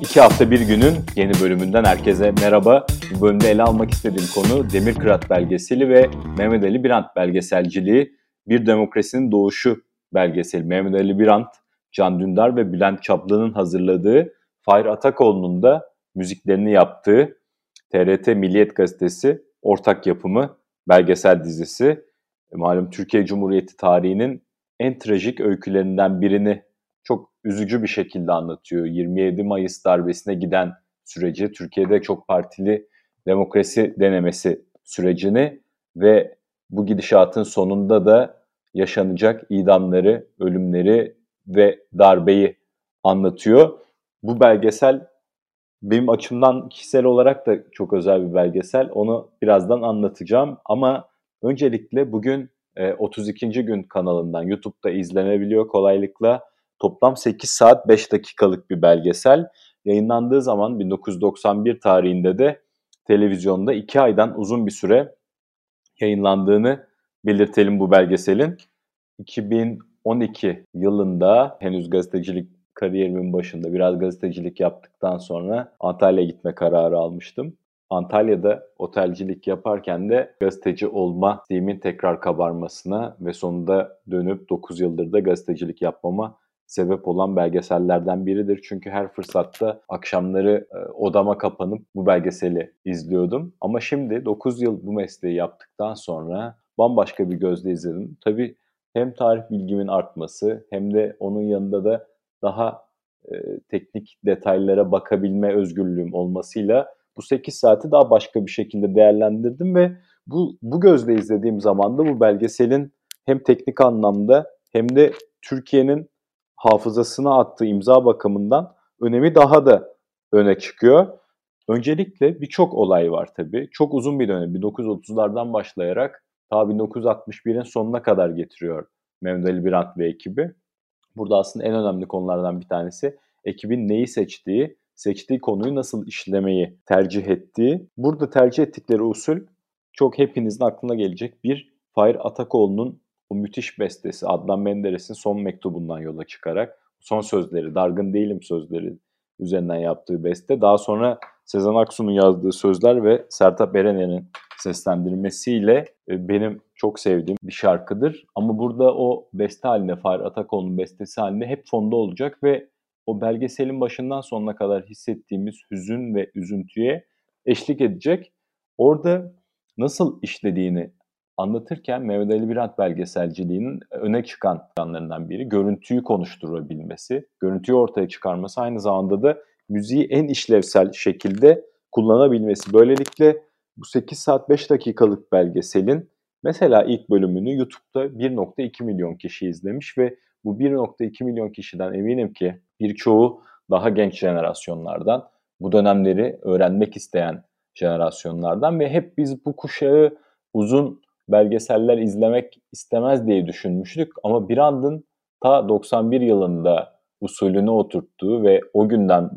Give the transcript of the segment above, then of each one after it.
İki hafta bir günün yeni bölümünden herkese merhaba. Bu bölümde ele almak istediğim konu Demirkırat belgeseli ve Mehmet Ali Birant belgeselciliği. Bir Demokrasinin Doğuşu belgeseli. Mehmet Ali Birant, Can Dündar ve Bülent Çaplı'nın hazırladığı, Fahir Atakoğlu'nun da müziklerini yaptığı TRT Milliyet Gazetesi ortak yapımı belgesel dizisi. Malum Türkiye Cumhuriyeti tarihinin en trajik öykülerinden birini üzücü bir şekilde anlatıyor. 27 Mayıs darbesine giden süreci, Türkiye'de çok partili demokrasi denemesi sürecini ve bu gidişatın sonunda da yaşanacak idamları, ölümleri ve darbeyi anlatıyor. Bu belgesel benim açımdan kişisel olarak da çok özel bir belgesel. Onu birazdan anlatacağım ama öncelikle bugün 32. E, gün kanalından YouTube'da izlenebiliyor kolaylıkla. Toplam 8 saat 5 dakikalık bir belgesel. Yayınlandığı zaman 1991 tarihinde de televizyonda 2 aydan uzun bir süre yayınlandığını belirtelim bu belgeselin. 2012 yılında henüz gazetecilik kariyerimin başında biraz gazetecilik yaptıktan sonra Antalya'ya gitme kararı almıştım. Antalya'da otelcilik yaparken de gazeteci olma isteğimin tekrar kabarmasına ve sonunda dönüp 9 yıldır da gazetecilik yapmama sebep olan belgesellerden biridir. Çünkü her fırsatta akşamları e, odama kapanıp bu belgeseli izliyordum. Ama şimdi 9 yıl bu mesleği yaptıktan sonra bambaşka bir gözle izledim. Tabii hem tarih bilgimin artması hem de onun yanında da daha e, teknik detaylara bakabilme özgürlüğüm olmasıyla bu 8 saati daha başka bir şekilde değerlendirdim ve bu, bu gözle izlediğim zaman da bu belgeselin hem teknik anlamda hem de Türkiye'nin hafızasına attığı imza bakımından önemi daha da öne çıkıyor. Öncelikle birçok olay var tabii. Çok uzun bir dönem. 1930'lardan başlayarak ta 1961'in sonuna kadar getiriyor Mehmet Ali Birant ve ekibi. Burada aslında en önemli konulardan bir tanesi ekibin neyi seçtiği, seçtiği konuyu nasıl işlemeyi tercih ettiği. Burada tercih ettikleri usul çok hepinizin aklına gelecek bir Fahir Atakoğlu'nun o müthiş bestesi Adnan Menderes'in son mektubundan yola çıkarak son sözleri, dargın değilim sözleri üzerinden yaptığı beste. Daha sonra Sezen Aksu'nun yazdığı sözler ve Sertab Erener'in seslendirmesiyle e, benim çok sevdiğim bir şarkıdır. Ama burada o beste haline, Fahri Atakoğlu'nun bestesi haline hep fonda olacak ve o belgeselin başından sonuna kadar hissettiğimiz hüzün ve üzüntüye eşlik edecek. Orada nasıl işlediğini anlatırken Mehmet Ali Birant belgeselciliğinin öne çıkan yanlarından biri görüntüyü konuşturabilmesi, görüntüyü ortaya çıkarması aynı zamanda da müziği en işlevsel şekilde kullanabilmesi. Böylelikle bu 8 saat 5 dakikalık belgeselin mesela ilk bölümünü YouTube'da 1.2 milyon kişi izlemiş ve bu 1.2 milyon kişiden eminim ki birçoğu daha genç jenerasyonlardan, bu dönemleri öğrenmek isteyen jenerasyonlardan ve hep biz bu kuşağı uzun belgeseller izlemek istemez diye düşünmüştük. Ama Brand'ın ta 91 yılında usulünü oturttuğu ve o günden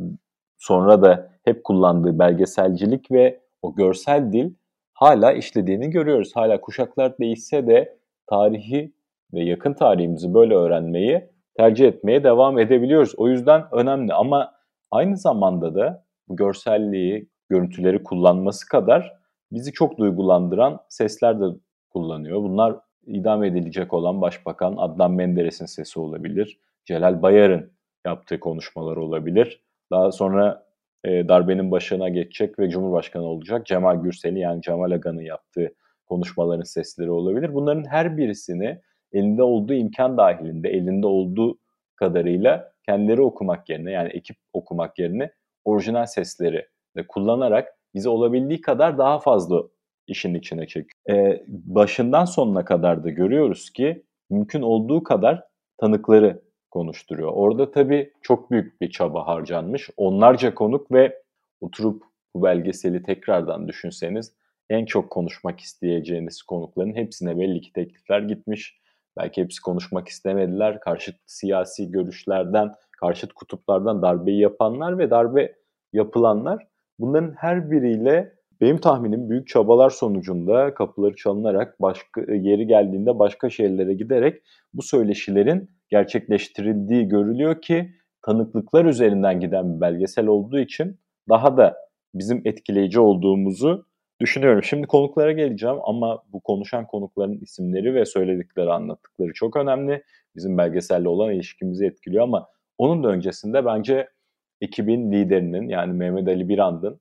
sonra da hep kullandığı belgeselcilik ve o görsel dil hala işlediğini görüyoruz. Hala kuşaklar değişse de tarihi ve yakın tarihimizi böyle öğrenmeyi tercih etmeye devam edebiliyoruz. O yüzden önemli ama aynı zamanda da bu görselliği, görüntüleri kullanması kadar bizi çok duygulandıran sesler de kullanıyor. Bunlar idam edilecek olan Başbakan Adnan Menderes'in sesi olabilir. Celal Bayar'ın yaptığı konuşmalar olabilir. Daha sonra e, darbenin başına geçecek ve Cumhurbaşkanı olacak Cemal Gürsel'i yani Cemal Agan'ın yaptığı konuşmaların sesleri olabilir. Bunların her birisini elinde olduğu imkan dahilinde, elinde olduğu kadarıyla kendileri okumak yerine yani ekip okumak yerine orijinal sesleri de kullanarak bize olabildiği kadar daha fazla işin içine çekiyor. Ee, başından sonuna kadar da görüyoruz ki mümkün olduğu kadar tanıkları konuşturuyor. Orada tabii çok büyük bir çaba harcanmış. Onlarca konuk ve oturup bu belgeseli tekrardan düşünseniz en çok konuşmak isteyeceğiniz konukların hepsine belli ki teklifler gitmiş. Belki hepsi konuşmak istemediler. Karşıt siyasi görüşlerden, karşıt kutuplardan darbeyi yapanlar ve darbe yapılanlar bunların her biriyle benim tahminim büyük çabalar sonucunda kapıları çalınarak başka yeri geldiğinde başka şehirlere giderek bu söyleşilerin gerçekleştirildiği görülüyor ki tanıklıklar üzerinden giden bir belgesel olduğu için daha da bizim etkileyici olduğumuzu düşünüyorum. Şimdi konuklara geleceğim ama bu konuşan konukların isimleri ve söyledikleri, anlattıkları çok önemli. Bizim belgeselle olan ilişkimizi etkiliyor ama onun da öncesinde bence ekibin liderinin yani Mehmet Ali Birand'ın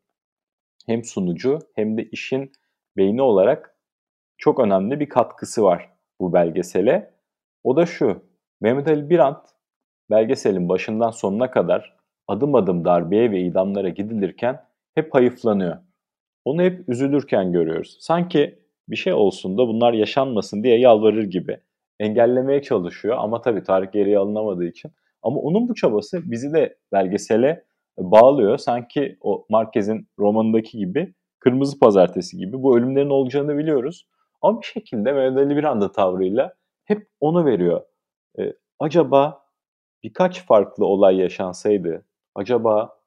hem sunucu hem de işin beyni olarak çok önemli bir katkısı var bu belgesele. O da şu, Mehmet Ali Birand belgeselin başından sonuna kadar adım adım darbeye ve idamlara gidilirken hep hayıflanıyor. Onu hep üzülürken görüyoruz. Sanki bir şey olsun da bunlar yaşanmasın diye yalvarır gibi. Engellemeye çalışıyor ama tabii tarih geriye alınamadığı için. Ama onun bu çabası bizi de belgesele bağlıyor. Sanki o Marquez'in romanındaki gibi Kırmızı Pazartesi gibi bu ölümlerin olacağını biliyoruz. Ama bir şekilde Mehmet Ali bir anda tavrıyla hep onu veriyor. Ee, acaba birkaç farklı olay yaşansaydı, acaba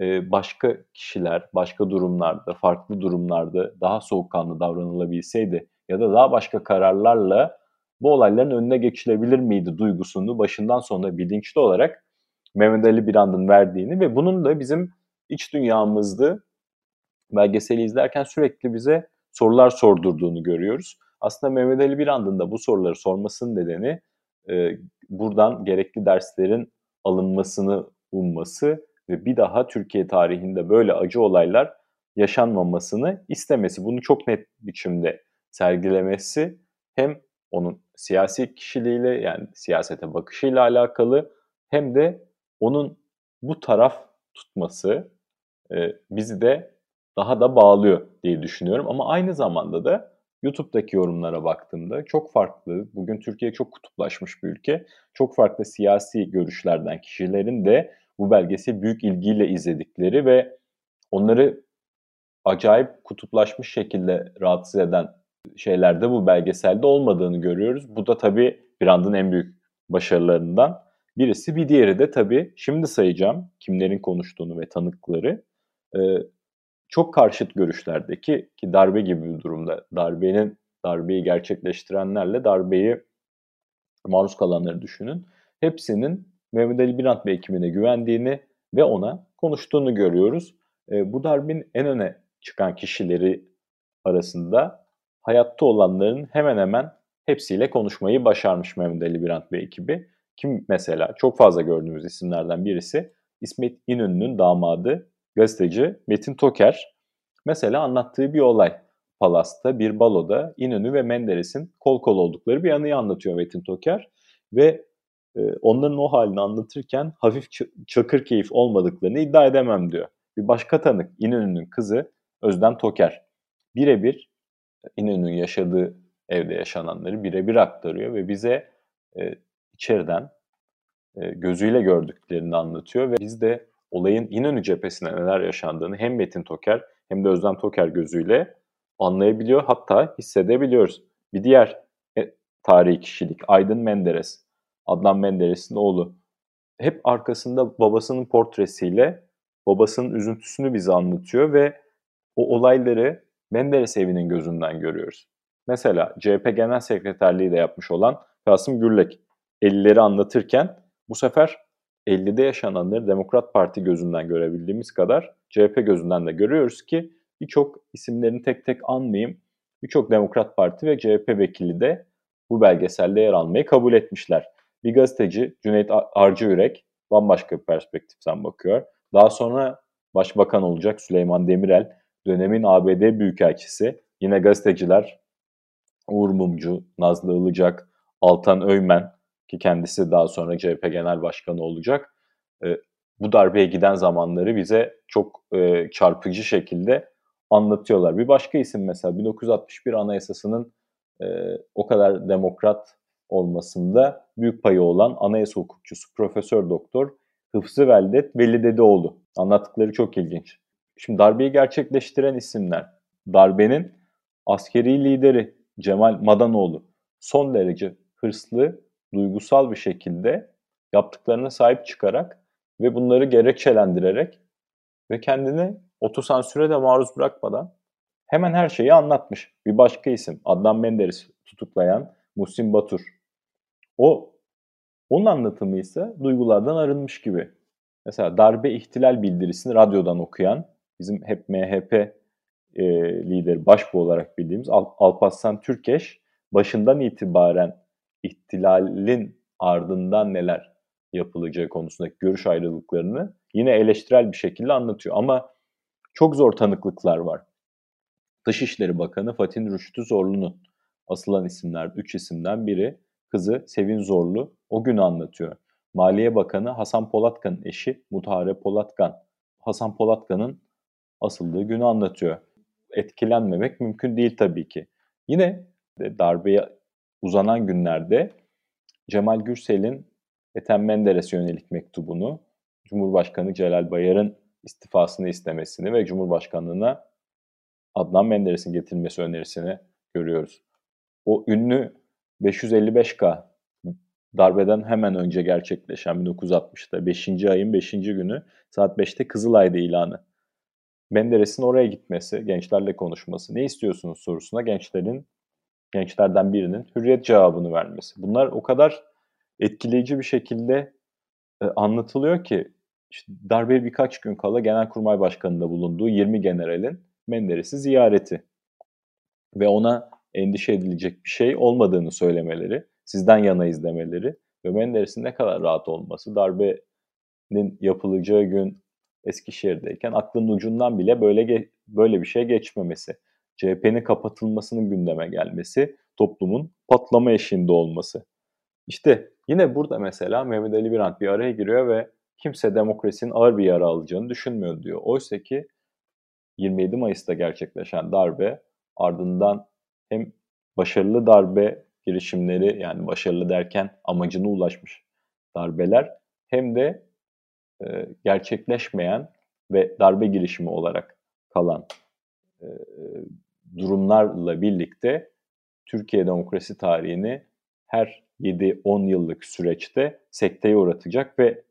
e, başka kişiler, başka durumlarda, farklı durumlarda daha soğukkanlı davranılabilseydi ya da daha başka kararlarla bu olayların önüne geçilebilir miydi duygusunu başından sonuna bilinçli olarak Mehmet Ali Birand'ın verdiğini ve bunun da bizim iç dünyamızda belgeseli izlerken sürekli bize sorular sordurduğunu görüyoruz. Aslında Mehmet Ali Birand'ın da bu soruları sormasının nedeni e, buradan gerekli derslerin alınmasını umması ve bir daha Türkiye tarihinde böyle acı olaylar yaşanmamasını istemesi. Bunu çok net biçimde sergilemesi hem onun siyasi kişiliğiyle yani siyasete bakışıyla alakalı hem de onun bu taraf tutması e, bizi de daha da bağlıyor diye düşünüyorum. Ama aynı zamanda da YouTube'daki yorumlara baktığımda çok farklı, bugün Türkiye çok kutuplaşmış bir ülke. Çok farklı siyasi görüşlerden kişilerin de bu belgesi büyük ilgiyle izledikleri ve onları acayip kutuplaşmış şekilde rahatsız eden şeylerde bu belgeselde olmadığını görüyoruz. Bu da tabii Brand'ın en büyük başarılarından birisi. Bir diğeri de tabii şimdi sayacağım kimlerin konuştuğunu ve tanıkları. Ee, çok karşıt görüşlerdeki ki darbe gibi bir durumda darbenin darbeyi gerçekleştirenlerle darbeyi maruz kalanları düşünün. Hepsinin Mehmet Ali Birant ve ekibine güvendiğini ve ona konuştuğunu görüyoruz. E, bu darbenin en öne çıkan kişileri arasında hayatta olanların hemen hemen hepsiyle konuşmayı başarmış Mehmet Ali Birant ve ekibi. Kim mesela çok fazla gördüğümüz isimlerden birisi İsmet İnönü'nün damadı gazeteci Metin Toker. Mesela anlattığı bir olay. Palas'ta bir baloda İnönü ve Menderes'in kol kol oldukları bir anıyı anlatıyor Metin Toker. Ve e, onların o halini anlatırken hafif çakır keyif olmadıklarını iddia edemem diyor. Bir başka tanık İnönü'nün kızı Özden Toker. Birebir İnönü'nün yaşadığı evde yaşananları birebir aktarıyor ve bize e, içeriden e, gözüyle gördüklerini anlatıyor ve biz de olayın İnönü cephesine neler yaşandığını hem Metin Toker hem de Özlem Toker gözüyle anlayabiliyor hatta hissedebiliyoruz. Bir diğer e, tarihi kişilik Aydın Menderes. Adnan Menderes'in oğlu. Hep arkasında babasının portresiyle babasının üzüntüsünü bize anlatıyor ve o olayları Menderes evinin gözünden görüyoruz. Mesela CHP Genel Sekreterliği de yapmış olan Kasım Gürlek 50'leri anlatırken bu sefer 50'de yaşananları Demokrat Parti gözünden görebildiğimiz kadar CHP gözünden de görüyoruz ki birçok isimlerini tek tek anmayayım. Birçok Demokrat Parti ve CHP vekili de bu belgeselde yer almayı kabul etmişler. Bir gazeteci Cüneyt Arcıyürek bambaşka bir perspektiften bakıyor. Daha sonra başbakan olacak Süleyman Demirel, dönemin ABD Büyükelçisi, yine gazeteciler Uğur Mumcu, Nazlı Ilıcak, Altan Öymen ki kendisi daha sonra CHP Genel Başkanı olacak. E, bu darbeye giden zamanları bize çok e, çarpıcı şekilde anlatıyorlar. Bir başka isim mesela 1961 Anayasası'nın e, o kadar demokrat olmasında büyük payı olan anayasa hukukçusu Profesör Doktor Hıfzı Veldet Veli Dedeoğlu. Anlattıkları çok ilginç. Şimdi darbeyi gerçekleştiren isimler darbenin askeri lideri Cemal Madanoğlu son derece hırslı, duygusal bir şekilde yaptıklarına sahip çıkarak ve bunları gerekçelendirerek ve kendini otosansüre de maruz bırakmadan hemen her şeyi anlatmış. Bir başka isim Adnan Menderes tutuklayan Muhsin Batur. O onun anlatımı ise duygulardan arınmış gibi. Mesela darbe ihtilal bildirisini radyodan okuyan bizim hep MHP e, lideri başbuğ olarak bildiğimiz Al Alparslan Türkeş başından itibaren ihtilalin ardından neler yapılacağı konusundaki görüş ayrılıklarını yine eleştirel bir şekilde anlatıyor. Ama çok zor tanıklıklar var. Dışişleri Bakanı Fatih Rüştü Zorlu'nun asılan isimler, üç isimden biri kızı Sevin Zorlu o günü anlatıyor. Maliye Bakanı Hasan Polatkan'ın eşi Mutahare Polatkan. Hasan Polatkan'ın asıldığı günü anlatıyor. Etkilenmemek mümkün değil tabii ki. Yine darbeye uzanan günlerde Cemal Gürsel'in Ethem Menderes'e yönelik mektubunu, Cumhurbaşkanı Celal Bayar'ın istifasını istemesini ve Cumhurbaşkanlığına Adnan Menderes'in getirilmesi önerisini görüyoruz. O ünlü 555K darbeden hemen önce gerçekleşen 1960'ta 5. ayın 5. günü saat 5'te Kızılay'da ilanı. Menderes'in oraya gitmesi, gençlerle konuşması, ne istiyorsunuz sorusuna gençlerin gençlerden birinin hürriyet cevabını vermesi. Bunlar o kadar etkileyici bir şekilde e, anlatılıyor ki işte darbe birkaç gün kala Genelkurmay Başkanı'nda bulunduğu 20 generalin Menderes'i ziyareti ve ona endişe edilecek bir şey olmadığını söylemeleri, sizden yana izlemeleri ve Menderes'in ne kadar rahat olması, darbenin yapılacağı gün Eskişehir'deyken aklının ucundan bile böyle böyle bir şey geçmemesi, CHP'nin kapatılmasının gündeme gelmesi, toplumun patlama eşiğinde olması. İşte yine burada mesela Mehmet Ali Birant bir araya giriyor ve kimse demokrasinin ağır bir yara alacağını düşünmüyor diyor. Oysa ki 27 Mayıs'ta gerçekleşen darbe ardından hem başarılı darbe girişimleri yani başarılı derken amacına ulaşmış darbeler hem de e, gerçekleşmeyen ve darbe girişimi olarak kalan e, durumlarla birlikte Türkiye demokrasi tarihini her 7-10 yıllık süreçte sekteye uğratacak ve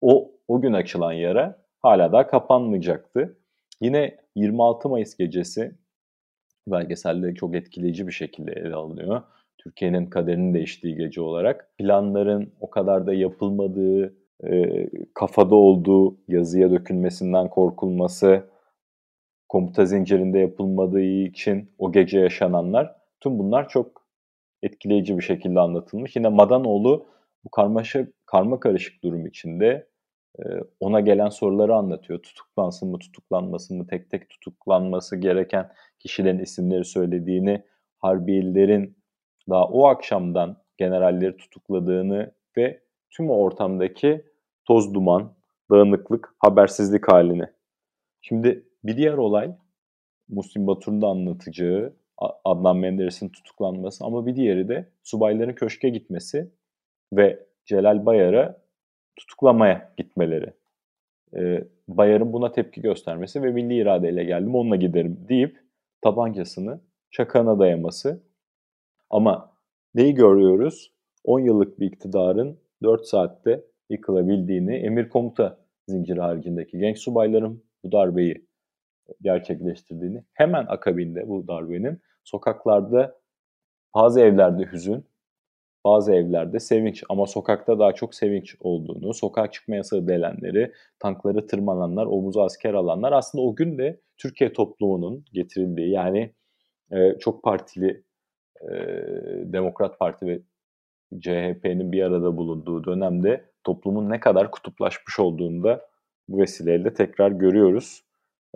o o gün açılan yara hala daha kapanmayacaktı. Yine 26 Mayıs gecesi belgeselde çok etkileyici bir şekilde ele alınıyor. Türkiye'nin kaderinin değiştiği gece olarak. Planların o kadar da yapılmadığı, e, kafada olduğu, yazıya dökülmesinden korkulması, komuta zincirinde yapılmadığı için o gece yaşananlar, tüm bunlar çok etkileyici bir şekilde anlatılmış. Yine Madanoğlu bu karmaşa, karma karışık durum içinde ona gelen soruları anlatıyor. Tutuklansın mı, tutuklanmasın mı, tek tek tutuklanması gereken kişilerin isimleri söylediğini, Harbiyelilerin daha o akşamdan generalleri tutukladığını ve tüm ortamdaki toz duman, dağınıklık, habersizlik halini. Şimdi bir diğer olay Muslim Batur'un da anlatacağı Adnan Menderes'in tutuklanması ama bir diğeri de subayların köşke gitmesi ve Celal Bayar'a tutuklamaya gitmeleri. E, Bayar'ın buna tepki göstermesi ve milli iradeyle geldim onunla giderim deyip tabancasını çakana dayaması. Ama neyi görüyoruz? 10 yıllık bir iktidarın 4 saatte yıkılabildiğini, emir komuta zinciri haricindeki genç subayların bu darbeyi gerçekleştirdiğini, hemen akabinde bu darbenin sokaklarda bazı evlerde hüzün, bazı evlerde sevinç ama sokakta daha çok sevinç olduğunu, sokağa çıkma yasağı delenleri, tankları tırmananlar, omuza asker alanlar aslında o gün de Türkiye toplumunun getirildiği yani e, çok partili e, Demokrat Parti ve CHP'nin bir arada bulunduğu dönemde toplumun ne kadar kutuplaşmış olduğunu da bu vesileyle tekrar görüyoruz.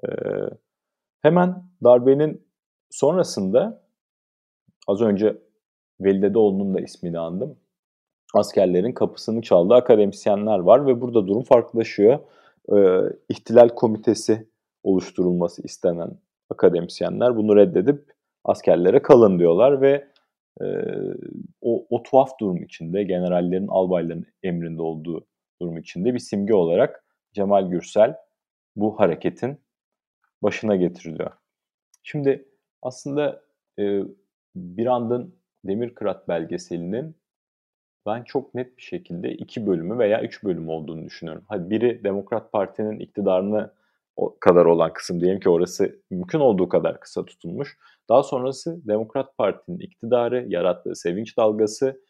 E, hemen darbenin sonrasında az önce Velidedeoğlu'nun da ismini andım. Askerlerin kapısını çaldığı akademisyenler var ve burada durum farklılaşıyor. Ee, ihtilal komitesi oluşturulması istenen akademisyenler bunu reddedip askerlere kalın diyorlar ve e, o, o tuhaf durum içinde generallerin, albayların emrinde olduğu durum içinde bir simge olarak Cemal Gürsel bu hareketin başına getiriliyor. Şimdi aslında e, bir andın Demirkırat belgeselinin ben çok net bir şekilde iki bölümü veya üç bölümü olduğunu düşünüyorum. Hadi biri Demokrat Parti'nin iktidarını o kadar olan kısım diyelim ki orası mümkün olduğu kadar kısa tutulmuş. Daha sonrası Demokrat Parti'nin iktidarı, yarattığı sevinç dalgası,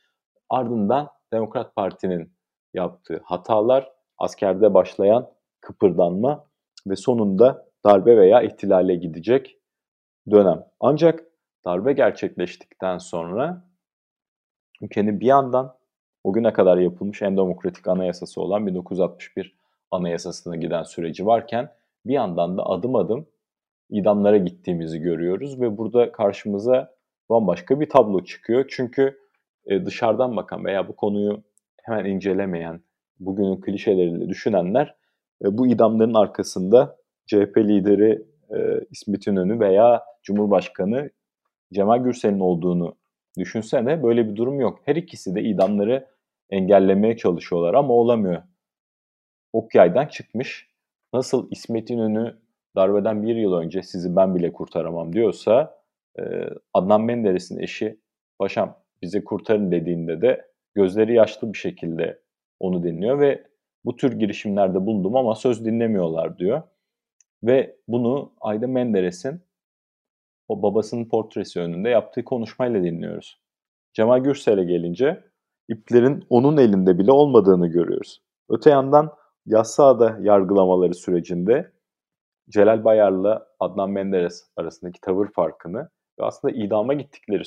ardından Demokrat Parti'nin yaptığı hatalar, askerde başlayan kıpırdanma ve sonunda darbe veya ihtilale gidecek dönem. Ancak darbe gerçekleştikten sonra ülkenin bir yandan o güne kadar yapılmış en demokratik anayasası olan 1961 anayasasına giden süreci varken bir yandan da adım adım idamlara gittiğimizi görüyoruz ve burada karşımıza bambaşka bir tablo çıkıyor. Çünkü e, dışarıdan bakan veya bu konuyu hemen incelemeyen, bugünün klişeleriyle düşünenler e, bu idamların arkasında CHP lideri e, İsmet İnönü veya Cumhurbaşkanı Cemal Gürsel'in olduğunu düşünsene böyle bir durum yok. Her ikisi de idamları engellemeye çalışıyorlar ama olamıyor. Ok yaydan çıkmış. Nasıl İsmet İnönü darbeden bir yıl önce sizi ben bile kurtaramam diyorsa e, Adnan Menderes'in eşi Paşam bizi kurtarın dediğinde de gözleri yaşlı bir şekilde onu dinliyor ve bu tür girişimlerde bulundum ama söz dinlemiyorlar diyor. Ve bunu Ayda Menderes'in o babasının portresi önünde yaptığı konuşmayla dinliyoruz. Cemal Gürsel'e gelince iplerin onun elinde bile olmadığını görüyoruz. Öte yandan Yassıada yargılamaları sürecinde Celal Bayar'la Adnan Menderes arasındaki tavır farkını ve aslında idama gittikleri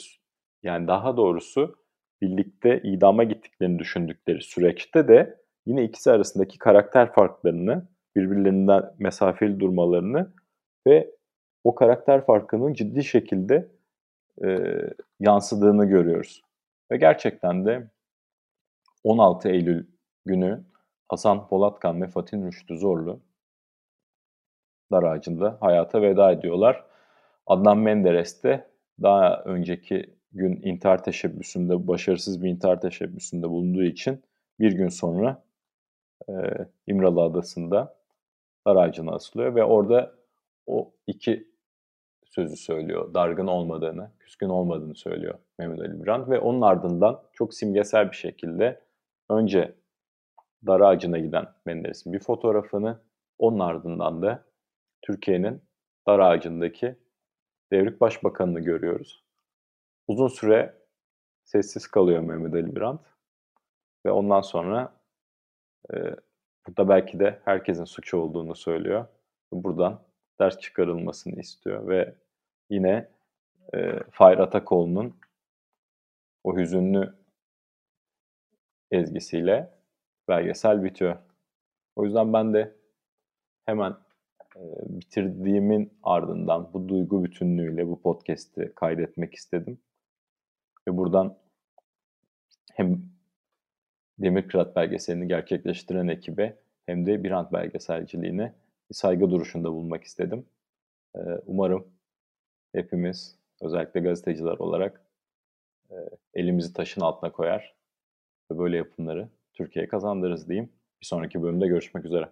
yani daha doğrusu birlikte idama gittiklerini düşündükleri süreçte de yine ikisi arasındaki karakter farklarını, birbirlerinden mesafeli durmalarını ve o karakter farkının ciddi şekilde e, yansıdığını görüyoruz. Ve gerçekten de 16 Eylül günü Hasan Polatkan ve Fatih Rüştü Zorlu dar ağacında hayata veda ediyorlar. Adnan Menderes de daha önceki gün intihar teşebbüsünde, başarısız bir intihar teşebbüsünde bulunduğu için bir gün sonra e, İmralı Adası'nda dar ağacına asılıyor ve orada o iki sözü söylüyor. Dargın olmadığını, küskün olmadığını söylüyor Mehmet Ali Birant ve onun ardından çok simgesel bir şekilde önce dar ağacına giden Menderes'in bir fotoğrafını, onun ardından da Türkiye'nin dar ağacındaki devrik başbakanını görüyoruz. Uzun süre sessiz kalıyor Mehmet Ali Birant ve ondan sonra e, burada belki de herkesin suçu olduğunu söylüyor. Buradan ders çıkarılmasını istiyor ve yine e, Fahir Atakoğlu'nun o hüzünlü ezgisiyle belgesel bitiyor. O yüzden ben de hemen e, bitirdiğimin ardından bu duygu bütünlüğüyle bu podcast'i kaydetmek istedim. Ve buradan hem Demirkırat belgeselini gerçekleştiren ekibe hem de Birant belgeselciliğine bir saygı duruşunda bulmak istedim. E, umarım hepimiz özellikle gazeteciler olarak e, elimizi taşın altına koyar ve böyle yapımları Türkiye'ye kazandırırız diyeyim. Bir sonraki bölümde görüşmek üzere.